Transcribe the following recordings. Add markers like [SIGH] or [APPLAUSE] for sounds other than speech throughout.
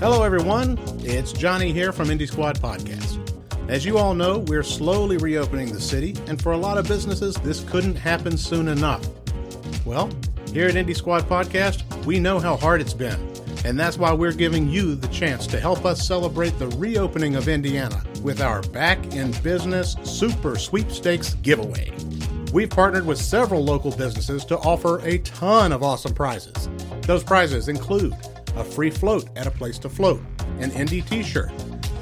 Hello, everyone. It's Johnny here from Indie Squad Podcast. As you all know, we're slowly reopening the city, and for a lot of businesses, this couldn't happen soon enough. Well, here at Indie Squad Podcast, we know how hard it's been, and that's why we're giving you the chance to help us celebrate the reopening of Indiana with our Back in Business Super Sweepstakes giveaway. We've partnered with several local businesses to offer a ton of awesome prizes. Those prizes include a free float at a place to float, an Indie t shirt,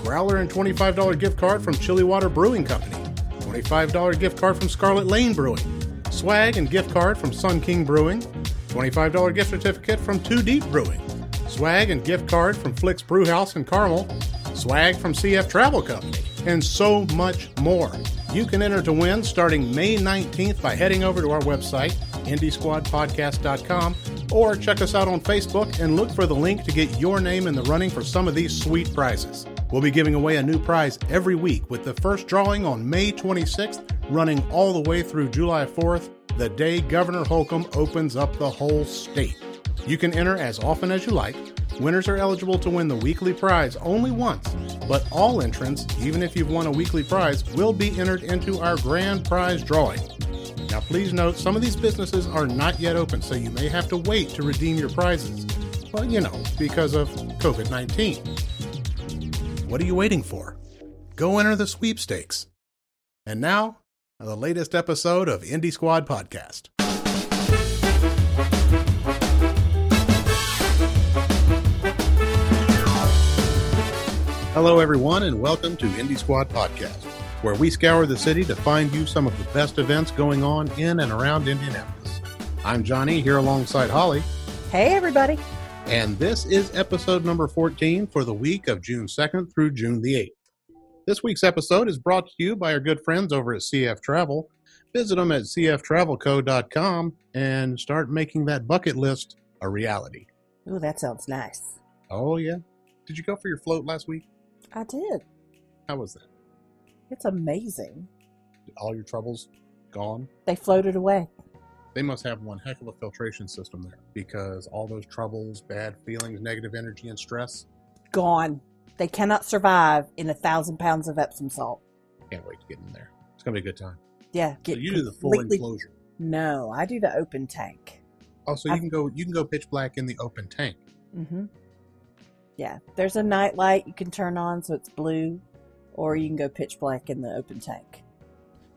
Growler and $25 gift card from Chilly Water Brewing Company, $25 gift card from Scarlet Lane Brewing, swag and gift card from Sun King Brewing, $25 gift certificate from Two Deep Brewing, swag and gift card from Flix Brewhouse in Carmel, swag from CF Travel Company, and so much more. You can enter to win starting May 19th by heading over to our website, IndieSquadPodcast.com, or check us out on Facebook and look for the link to get your name in the running for some of these sweet prizes. We'll be giving away a new prize every week with the first drawing on May 26th, running all the way through July 4th, the day Governor Holcomb opens up the whole state. You can enter as often as you like. Winners are eligible to win the weekly prize only once, but all entrants, even if you've won a weekly prize, will be entered into our grand prize drawing. Now, please note some of these businesses are not yet open, so you may have to wait to redeem your prizes. Well, you know, because of COVID 19. What are you waiting for? Go enter the sweepstakes. And now, the latest episode of Indie Squad Podcast. Hello, everyone, and welcome to Indie Squad Podcast, where we scour the city to find you some of the best events going on in and around Indianapolis. I'm Johnny, here alongside Holly, Hey, everybody. and this is episode number 14 for the week of June 2nd through June the 8th. This week's episode is brought to you by our good friends over at CF Travel. Visit them at cftravelco.com and start making that bucket list a reality. Ooh, that sounds nice. Oh, yeah. Did you go for your float last week? I did. How was that? It's amazing. All your troubles gone? They floated away. They must have one heck of a filtration system there because all those troubles, bad feelings, negative energy, and stress. Gone. They cannot survive in a thousand pounds of Epsom salt. Can't wait to get in there. It's going to be a good time. Yeah, So get you do the full enclosure. No, I do the open tank. Oh, so you I've- can go you can go pitch black in the open tank. Mm-hmm. Yeah, there's a night light you can turn on so it's blue, or you can go pitch black in the open tank.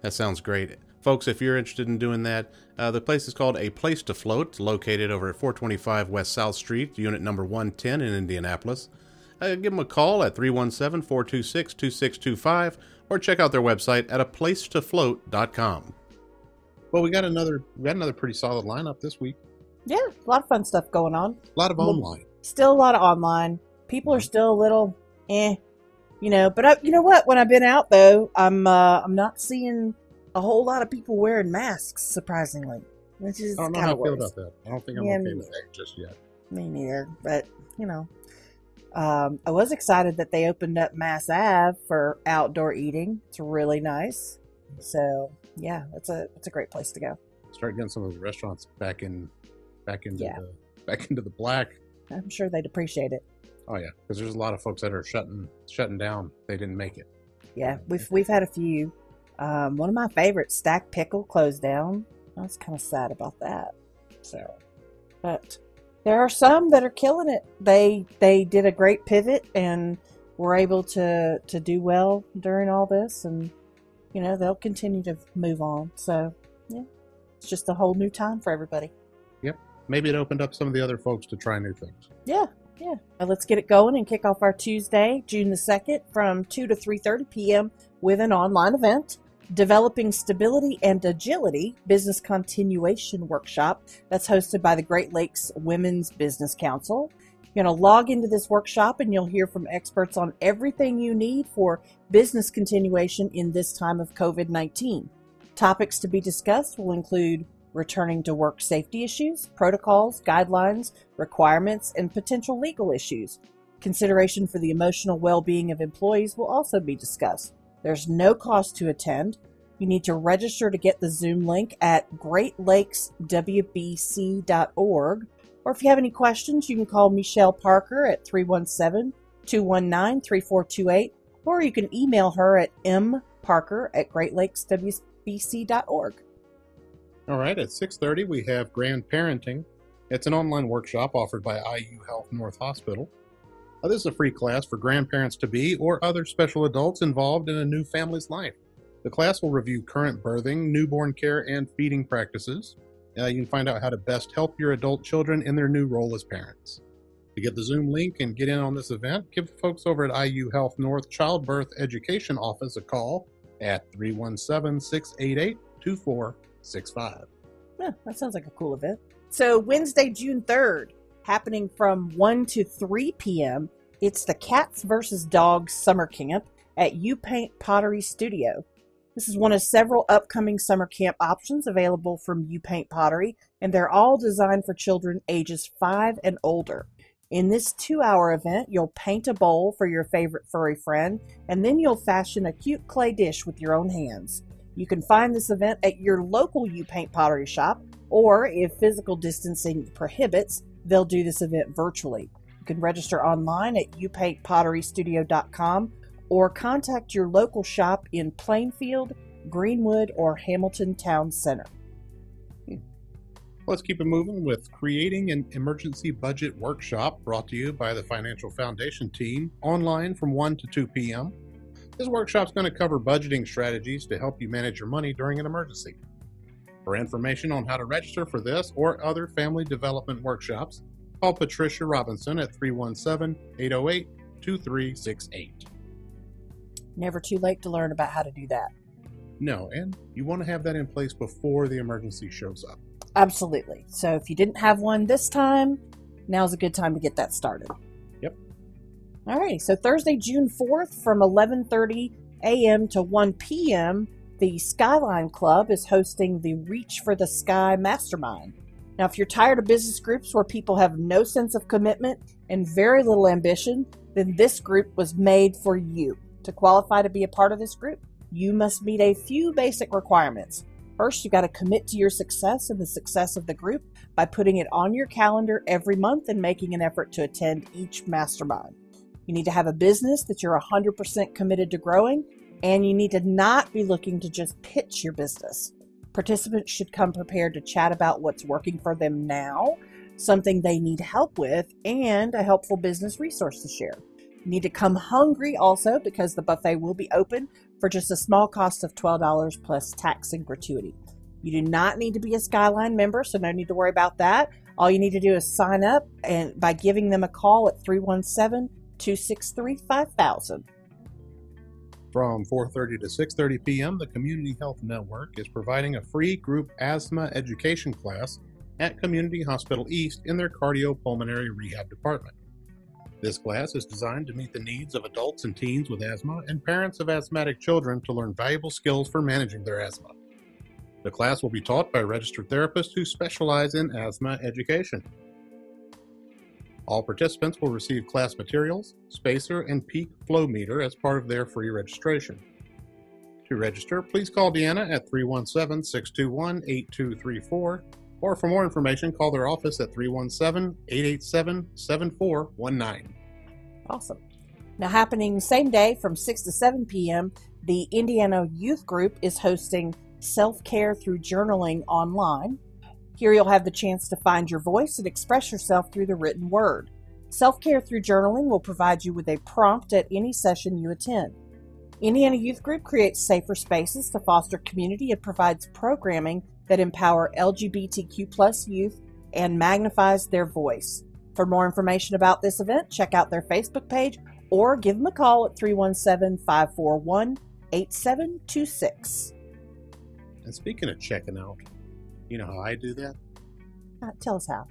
That sounds great. Folks, if you're interested in doing that, uh, the place is called A Place to Float, located over at 425 West South Street, unit number 110 in Indianapolis. Uh, give them a call at 317 426 2625 or check out their website at aplacetofloat.com. Well, we got another we got another pretty solid lineup this week. Yeah, a lot of fun stuff going on. A lot of online. Still a lot of online. People are still a little eh, you know. But I, you know what? When I've been out though, I'm uh, I'm not seeing a whole lot of people wearing masks. Surprisingly, which is I don't know kind how of I feel about that. I don't think I'm Yeah, okay with that just yet. Me neither. But you know, um, I was excited that they opened up Mass Ave for outdoor eating. It's really nice. So yeah, it's a it's a great place to go. Start getting some of the restaurants back in back into Yeah. the back into the black. I'm sure they'd appreciate it. Oh yeah, because there's a lot of folks that are shutting shutting down. They didn't make it. Yeah, we've we've had a few. Um, one of my favorites, Stacked Pickle, closed down. I was kind of sad about that. So, but there are some that are killing it. They they did a great pivot and were able to to do well during all this, and you know they'll continue to move on. So, yeah, it's just a whole new time for everybody. Yep. Maybe it opened up some of the other folks to try new things. Yeah, yeah. Let's get it going and kick off our Tuesday, June the second, from two to three thirty p.m. with an online event, developing stability and agility business continuation workshop that's hosted by the Great Lakes Women's Business Council. You're going to log into this workshop and you'll hear from experts on everything you need for business continuation in this time of COVID 19. Topics to be discussed will include returning to work safety issues, protocols, guidelines, requirements, and potential legal issues. Consideration for the emotional well being of employees will also be discussed. There's no cost to attend. You need to register to get the Zoom link at greatlakeswbc.org Or if you have any questions, you can call Michelle Parker at 317 219 3428, or you can email her at mparker at greatlakeswbc.org. All right, at 6:30 we have Grandparenting. It's an online workshop offered by IU Health North Hospital. This is a free class for grandparents to be or other special adults involved in a new family's life. The class will review current birthing, newborn care, and feeding practices. Uh, you can find out how to best help your adult children in their new role as parents. To get the Zoom link and get in on this event, give the folks over at IU Health North Childbirth Education Office a call at 317 688 2465. Yeah, that sounds like a cool event. So, Wednesday, June 3rd, happening from 1 to 3 p.m., it's the Cats versus Dogs Summer Camp at U Paint Pottery Studio. This is one of several upcoming summer camp options available from U Paint Pottery, and they're all designed for children ages 5 and older. In this two hour event, you'll paint a bowl for your favorite furry friend, and then you'll fashion a cute clay dish with your own hands. You can find this event at your local U Paint Pottery shop, or if physical distancing prohibits, they'll do this event virtually. You can register online at upaintpotterystudio.com or contact your local shop in Plainfield, Greenwood, or Hamilton Town Center. Let's keep it moving with creating an emergency budget workshop brought to you by the Financial Foundation team online from 1 to 2 p.m. This workshop is going to cover budgeting strategies to help you manage your money during an emergency. For information on how to register for this or other family development workshops, call Patricia Robinson at 317 808 2368. Never too late to learn about how to do that. No, and you want to have that in place before the emergency shows up. Absolutely. So if you didn't have one this time, now's a good time to get that started. All right. So Thursday, June 4th from 11:30 a.m. to 1 p.m., the Skyline Club is hosting the Reach for the Sky Mastermind. Now, if you're tired of business groups where people have no sense of commitment and very little ambition, then this group was made for you. To qualify to be a part of this group, you must meet a few basic requirements. First, you got to commit to your success and the success of the group by putting it on your calendar every month and making an effort to attend each mastermind. You need to have a business that you're 100% committed to growing, and you need to not be looking to just pitch your business. Participants should come prepared to chat about what's working for them now, something they need help with, and a helpful business resource to share. You need to come hungry also because the buffet will be open for just a small cost of $12 plus tax and gratuity. You do not need to be a Skyline member, so no need to worry about that. All you need to do is sign up and by giving them a call at 317 263 5000. From 4:30 to 6:30 p.m., the Community Health Network is providing a free group asthma education class at Community Hospital East in their cardiopulmonary rehab department. This class is designed to meet the needs of adults and teens with asthma and parents of asthmatic children to learn valuable skills for managing their asthma. The class will be taught by registered therapists who specialize in asthma education. All participants will receive class materials, spacer, and peak flow meter as part of their free registration. To register, please call Deanna at 317 621 8234, or for more information, call their office at 317 887 7419. Awesome. Now, happening same day from 6 to 7 p.m., the Indiana Youth Group is hosting Self Care Through Journaling online. Here you'll have the chance to find your voice and express yourself through the written word. Self Care Through Journaling will provide you with a prompt at any session you attend. Indiana Youth Group creates safer spaces to foster community and provides programming that empower LGBTQ youth and magnifies their voice. For more information about this event, check out their Facebook page or give them a call at 317 541 8726. And speaking of checking out, you know how I do that? Uh, tell us how.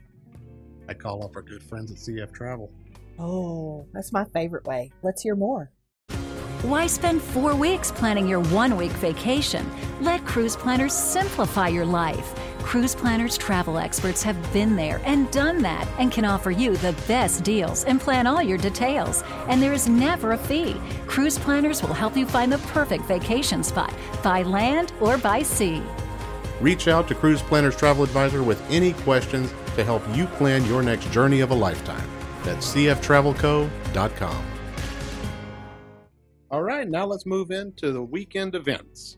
I call up our good friends at CF Travel. Oh, that's my favorite way. Let's hear more. Why spend four weeks planning your one week vacation? Let Cruise Planners simplify your life. Cruise Planners travel experts have been there and done that and can offer you the best deals and plan all your details. And there is never a fee. Cruise Planners will help you find the perfect vacation spot by land or by sea. Reach out to Cruise Planners Travel Advisor with any questions to help you plan your next journey of a lifetime. That's cftravelco.com. All right, now let's move into the weekend events.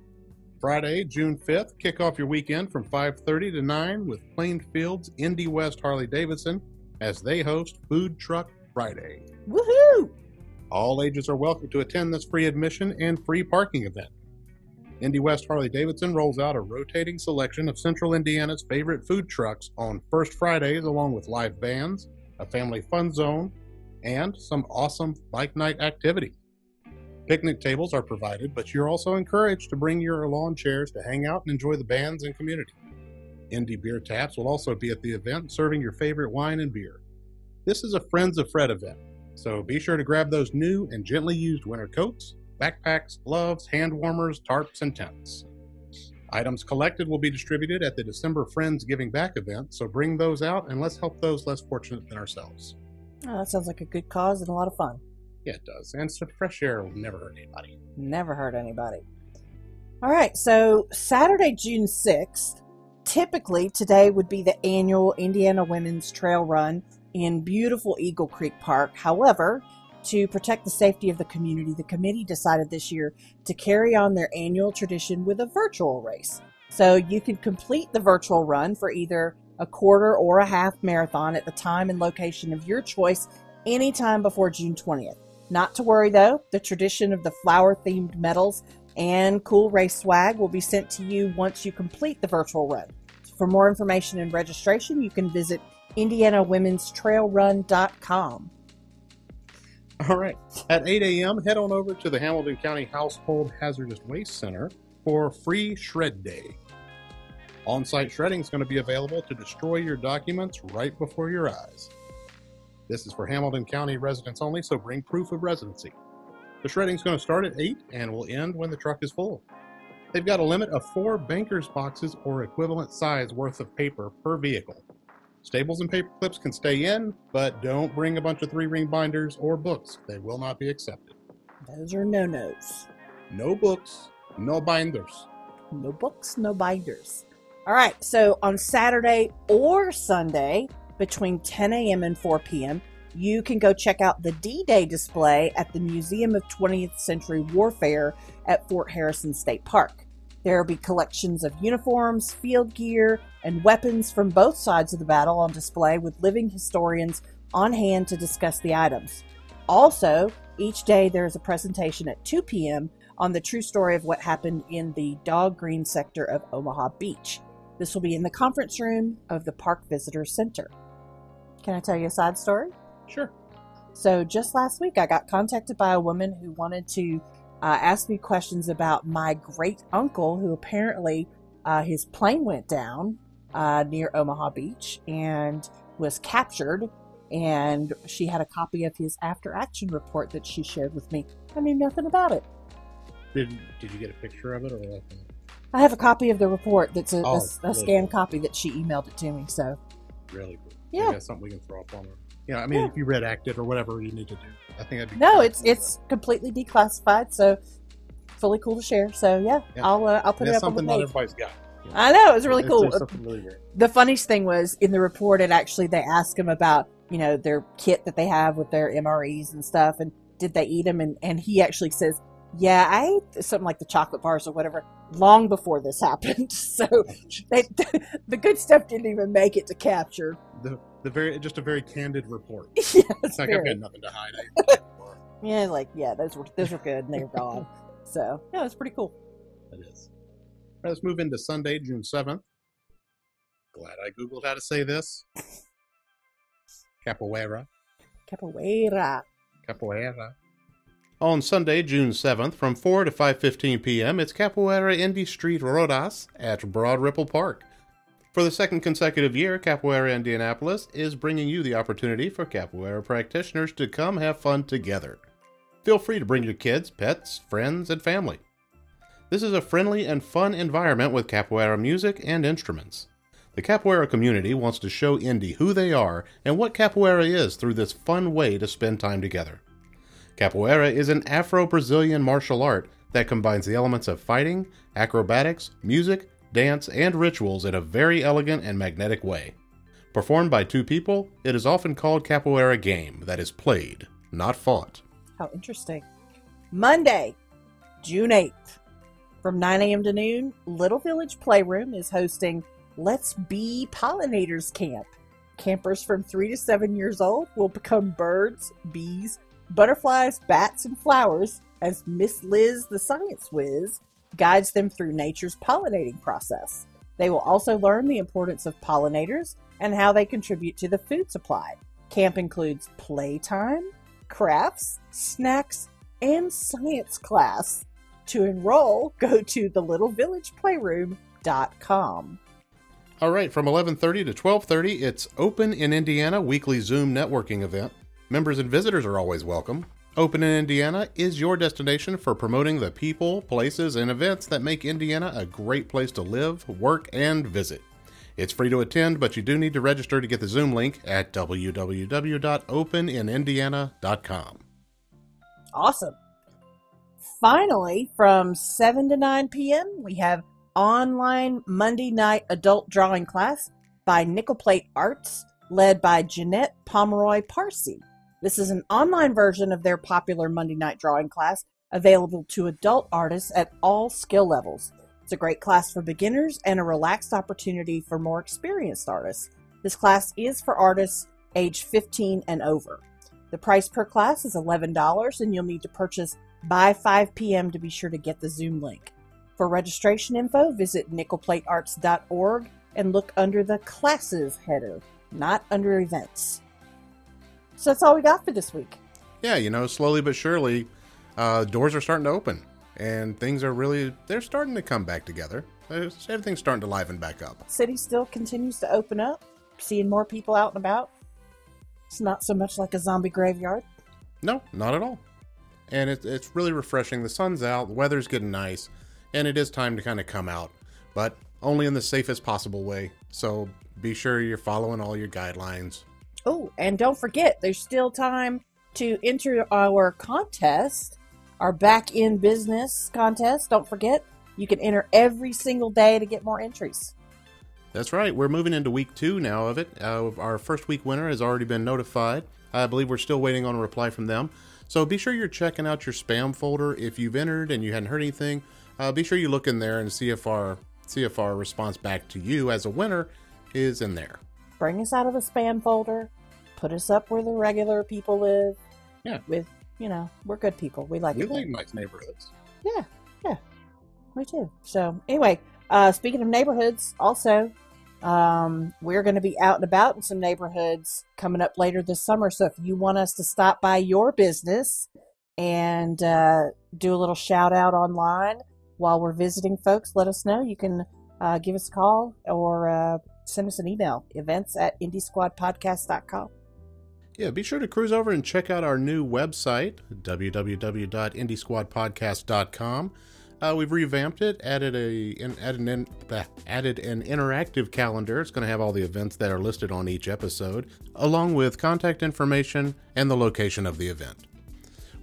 Friday, June 5th, kick off your weekend from 5:30 to 9 with Plainfield's Indy West Harley Davidson as they host Food Truck Friday. Woohoo! All ages are welcome to attend this free admission and free parking event. Indy West Harley Davidson rolls out a rotating selection of Central Indiana's favorite food trucks on First Fridays, along with live bands, a family fun zone, and some awesome bike night activity. Picnic tables are provided, but you're also encouraged to bring your lawn chairs to hang out and enjoy the bands and community. Indy Beer Taps will also be at the event serving your favorite wine and beer. This is a Friends of Fred event, so be sure to grab those new and gently used winter coats, backpacks, gloves, hand warmers, tarps, and tents. Items collected will be distributed at the December Friends Giving Back event, so bring those out and let's help those less fortunate than ourselves. Oh, that sounds like a good cause and a lot of fun. Yeah, it does. And some fresh air will never hurt anybody. Never hurt anybody. All right, so Saturday, June 6th, typically today would be the annual Indiana Women's Trail Run in beautiful Eagle Creek Park. However, to protect the safety of the community, the committee decided this year to carry on their annual tradition with a virtual race. So you can complete the virtual run for either a quarter or a half marathon at the time and location of your choice anytime before June 20th. Not to worry though, the tradition of the flower themed medals and cool race swag will be sent to you once you complete the virtual run. For more information and registration, you can visit IndianaWomen'sTrailRun.com. All right. At 8 a.m., head on over to the Hamilton County Household Hazardous Waste Center for free shred day. On site shredding is going to be available to destroy your documents right before your eyes. This is for Hamilton County residents only, so bring proof of residency. The shredding is going to start at 8 and will end when the truck is full. They've got a limit of four banker's boxes or equivalent size worth of paper per vehicle. Staples and paper clips can stay in, but don't bring a bunch of three ring binders or books. They will not be accepted. Those are no nos. No books, no binders. No books, no binders. All right, so on Saturday or Sunday between 10 a.m. and 4 p.m., you can go check out the D Day display at the Museum of 20th Century Warfare at Fort Harrison State Park. There will be collections of uniforms, field gear, and weapons from both sides of the battle on display with living historians on hand to discuss the items. Also, each day there is a presentation at 2 p.m. on the true story of what happened in the Dog Green sector of Omaha Beach. This will be in the conference room of the Park Visitor Center. Can I tell you a side story? Sure. So, just last week, I got contacted by a woman who wanted to uh, ask me questions about my great uncle, who apparently uh, his plane went down uh, near Omaha Beach and was captured. And she had a copy of his after action report that she shared with me. I knew nothing about it. Did, did you get a picture of it or what? I have a copy of the report that's a, Oh, a, a really scanned cool. copy that she emailed it to me. So, Really cool. Yeah. Something we can throw up on her. Yeah, I mean, Yeah. if you read Acted or whatever you need to do, I think that'd be no, great. it's it's completely declassified. So, fully cool to share. So, yeah, Yeah. I'll uh, I'll put it up on the something not page. everybody's got. you know. I know it was really It's cool. something really the funniest thing was in the report it actually they asked him about you know their kit that they have with their mres and stuff and did they eat them and, and he actually says yeah i ate something like the chocolate bars or whatever long before this happened [LAUGHS] so they, [LAUGHS] the good stuff didn't even make it to capture The the very just a very candid report. [LAUGHS] yes, It's like I've got nothing to hide. Yeah like yeah those were those were good and they were gone so yeah it was pretty cool It is. Right, let's move into Sunday, June 7th. Glad I Googled how to say this. Capoeira. capoeira Capoeira. On Sunday, June 7th, from 4 to 5.15 p.m., it's Capoeira Indy Street Rodas at Broad Ripple Park. For the second consecutive year, Capoeira Indianapolis is bringing you the opportunity for Capoeira practitioners to come have fun together. Feel free to bring your kids, pets, friends, and family. This is a friendly and fun environment with Capoeira music and instruments. The Capoeira community wants to show Indy who they are and what Capoeira is through this fun way to spend time together. Capoeira is an Afro Brazilian martial art that combines the elements of fighting, acrobatics, music, dance, and rituals in a very elegant and magnetic way. Performed by two people, it is often called capoeira game that is played, not fought. How interesting. Monday, June 8th. From 9 a.m. to noon, Little Village Playroom is hosting Let's Be Pollinators Camp. Campers from 3 to 7 years old will become birds, bees, butterflies, bats, and flowers as Miss Liz, the science whiz, guides them through nature's pollinating process. They will also learn the importance of pollinators and how they contribute to the food supply. Camp includes playtime, crafts, snacks, and science class. To enroll, go to thelittlevillageplayroom.com. All right, from 11:30 to 12:30, it's Open in Indiana weekly Zoom networking event. Members and visitors are always welcome. Open in Indiana is your destination for promoting the people, places, and events that make Indiana a great place to live, work, and visit. It's free to attend, but you do need to register to get the Zoom link at www.openinindiana.com. Awesome. Finally, from 7 to 9 p.m., we have online Monday night adult drawing class by Nickel Plate Arts, led by Jeanette Pomeroy Parsi. This is an online version of their popular Monday night drawing class, available to adult artists at all skill levels. It's a great class for beginners and a relaxed opportunity for more experienced artists. This class is for artists age 15 and over. The price per class is $11, and you'll need to purchase by 5 p.m. to be sure to get the Zoom link. For registration info, visit nickelplatearts.org and look under the classes header, not under events. So that's all we got for this week. Yeah, you know, slowly but surely, uh, doors are starting to open, and things are really they're starting to come back together. There's- Everything's starting to liven back up. City still continues to open up, seeing more people out and about. It's not so much like a zombie graveyard. No, not at all. And it, it's really refreshing. The sun's out, the weather's getting nice, and it is time to kind of come out, but only in the safest possible way. So be sure you're following all your guidelines. Oh, and don't forget, there's still time to enter our contest, our back in business contest. Don't forget, you can enter every single day to get more entries. That's right. We're moving into week two now of it. Uh, our first week winner has already been notified. I believe we're still waiting on a reply from them. So be sure you're checking out your spam folder if you've entered and you hadn't heard anything. Uh, be sure you look in there and see if our see if our response back to you as a winner is in there. Bring us out of the spam folder, put us up where the regular people live. Yeah. With, you know, we're good people. We like We like nice neighborhoods. Yeah, yeah, me too. So anyway, uh, speaking of neighborhoods, also, um, we're going to be out and about in some neighborhoods coming up later this summer. So if you want us to stop by your business and uh, do a little shout out online while we're visiting folks, let us know. You can uh, give us a call or uh, send us an email events at indiesquadpodcast.com. Yeah, be sure to cruise over and check out our new website, www.indiesquadpodcast.com. Uh, we've revamped it, added a an, added an, added an interactive calendar. It's going to have all the events that are listed on each episode, along with contact information and the location of the event.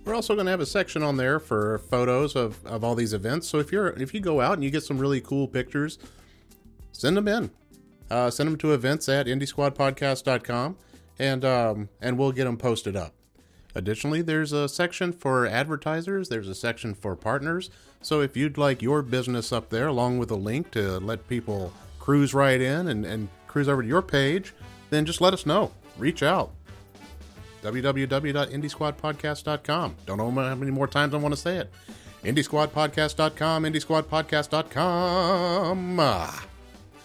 We're also going to have a section on there for photos of, of all these events. So if you're if you go out and you get some really cool pictures, send them in. Uh, send them to events at indiesquadpodcast.com and um, and we'll get them posted up. Additionally, there's a section for advertisers. There's a section for partners. So if you'd like your business up there, along with a link to let people cruise right in and, and cruise over to your page, then just let us know. Reach out. www.indiesquadpodcast.com. Don't know how many more times I want to say it. Indiesquadpodcast.com, indiesquadpodcast.com. Ah.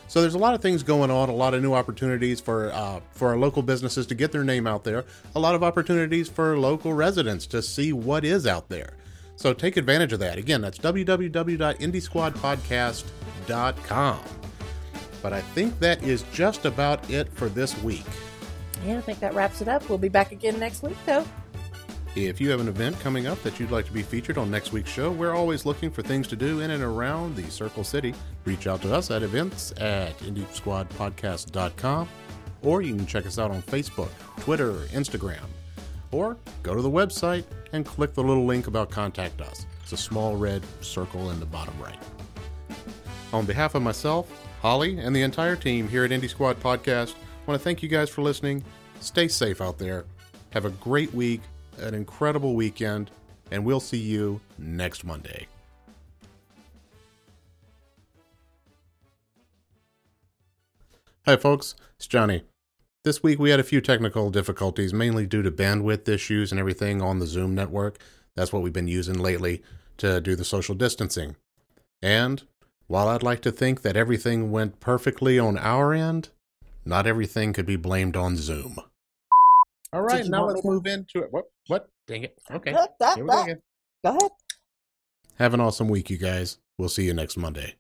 So there's a lot of things going on, a lot of new opportunities for uh, for our local businesses to get their name out there, a lot of opportunities for local residents to see what is out there. So take advantage of that. Again, that's www.indiesquadpodcast.com. But I think that is just about it for this week. Yeah, I think that wraps it up. We'll be back again next week, though. If you have an event coming up that you'd like to be featured on next week's show, we're always looking for things to do in and around the Circle City. Reach out to us at events at indiesquadpodcast.com, or you can check us out on Facebook, Twitter, Instagram, or go to the website and click the little link about Contact Us. It's a small red circle in the bottom right. On behalf of myself, Holly, and the entire team here at Indie Squad Podcast, I want to thank you guys for listening. Stay safe out there. Have a great week, an incredible weekend, and we'll see you next Monday. Hi, folks. It's Johnny. This week we had a few technical difficulties, mainly due to bandwidth issues and everything on the Zoom network. That's what we've been using lately to do the social distancing. And while I'd like to think that everything went perfectly on our end, not everything could be blamed on Zoom. All Did now let's me to- move into it. What? What? Dang it. Okay. That- that- Here we go again. Go ahead. Have an awesome week, you guys. We'll see you next Monday.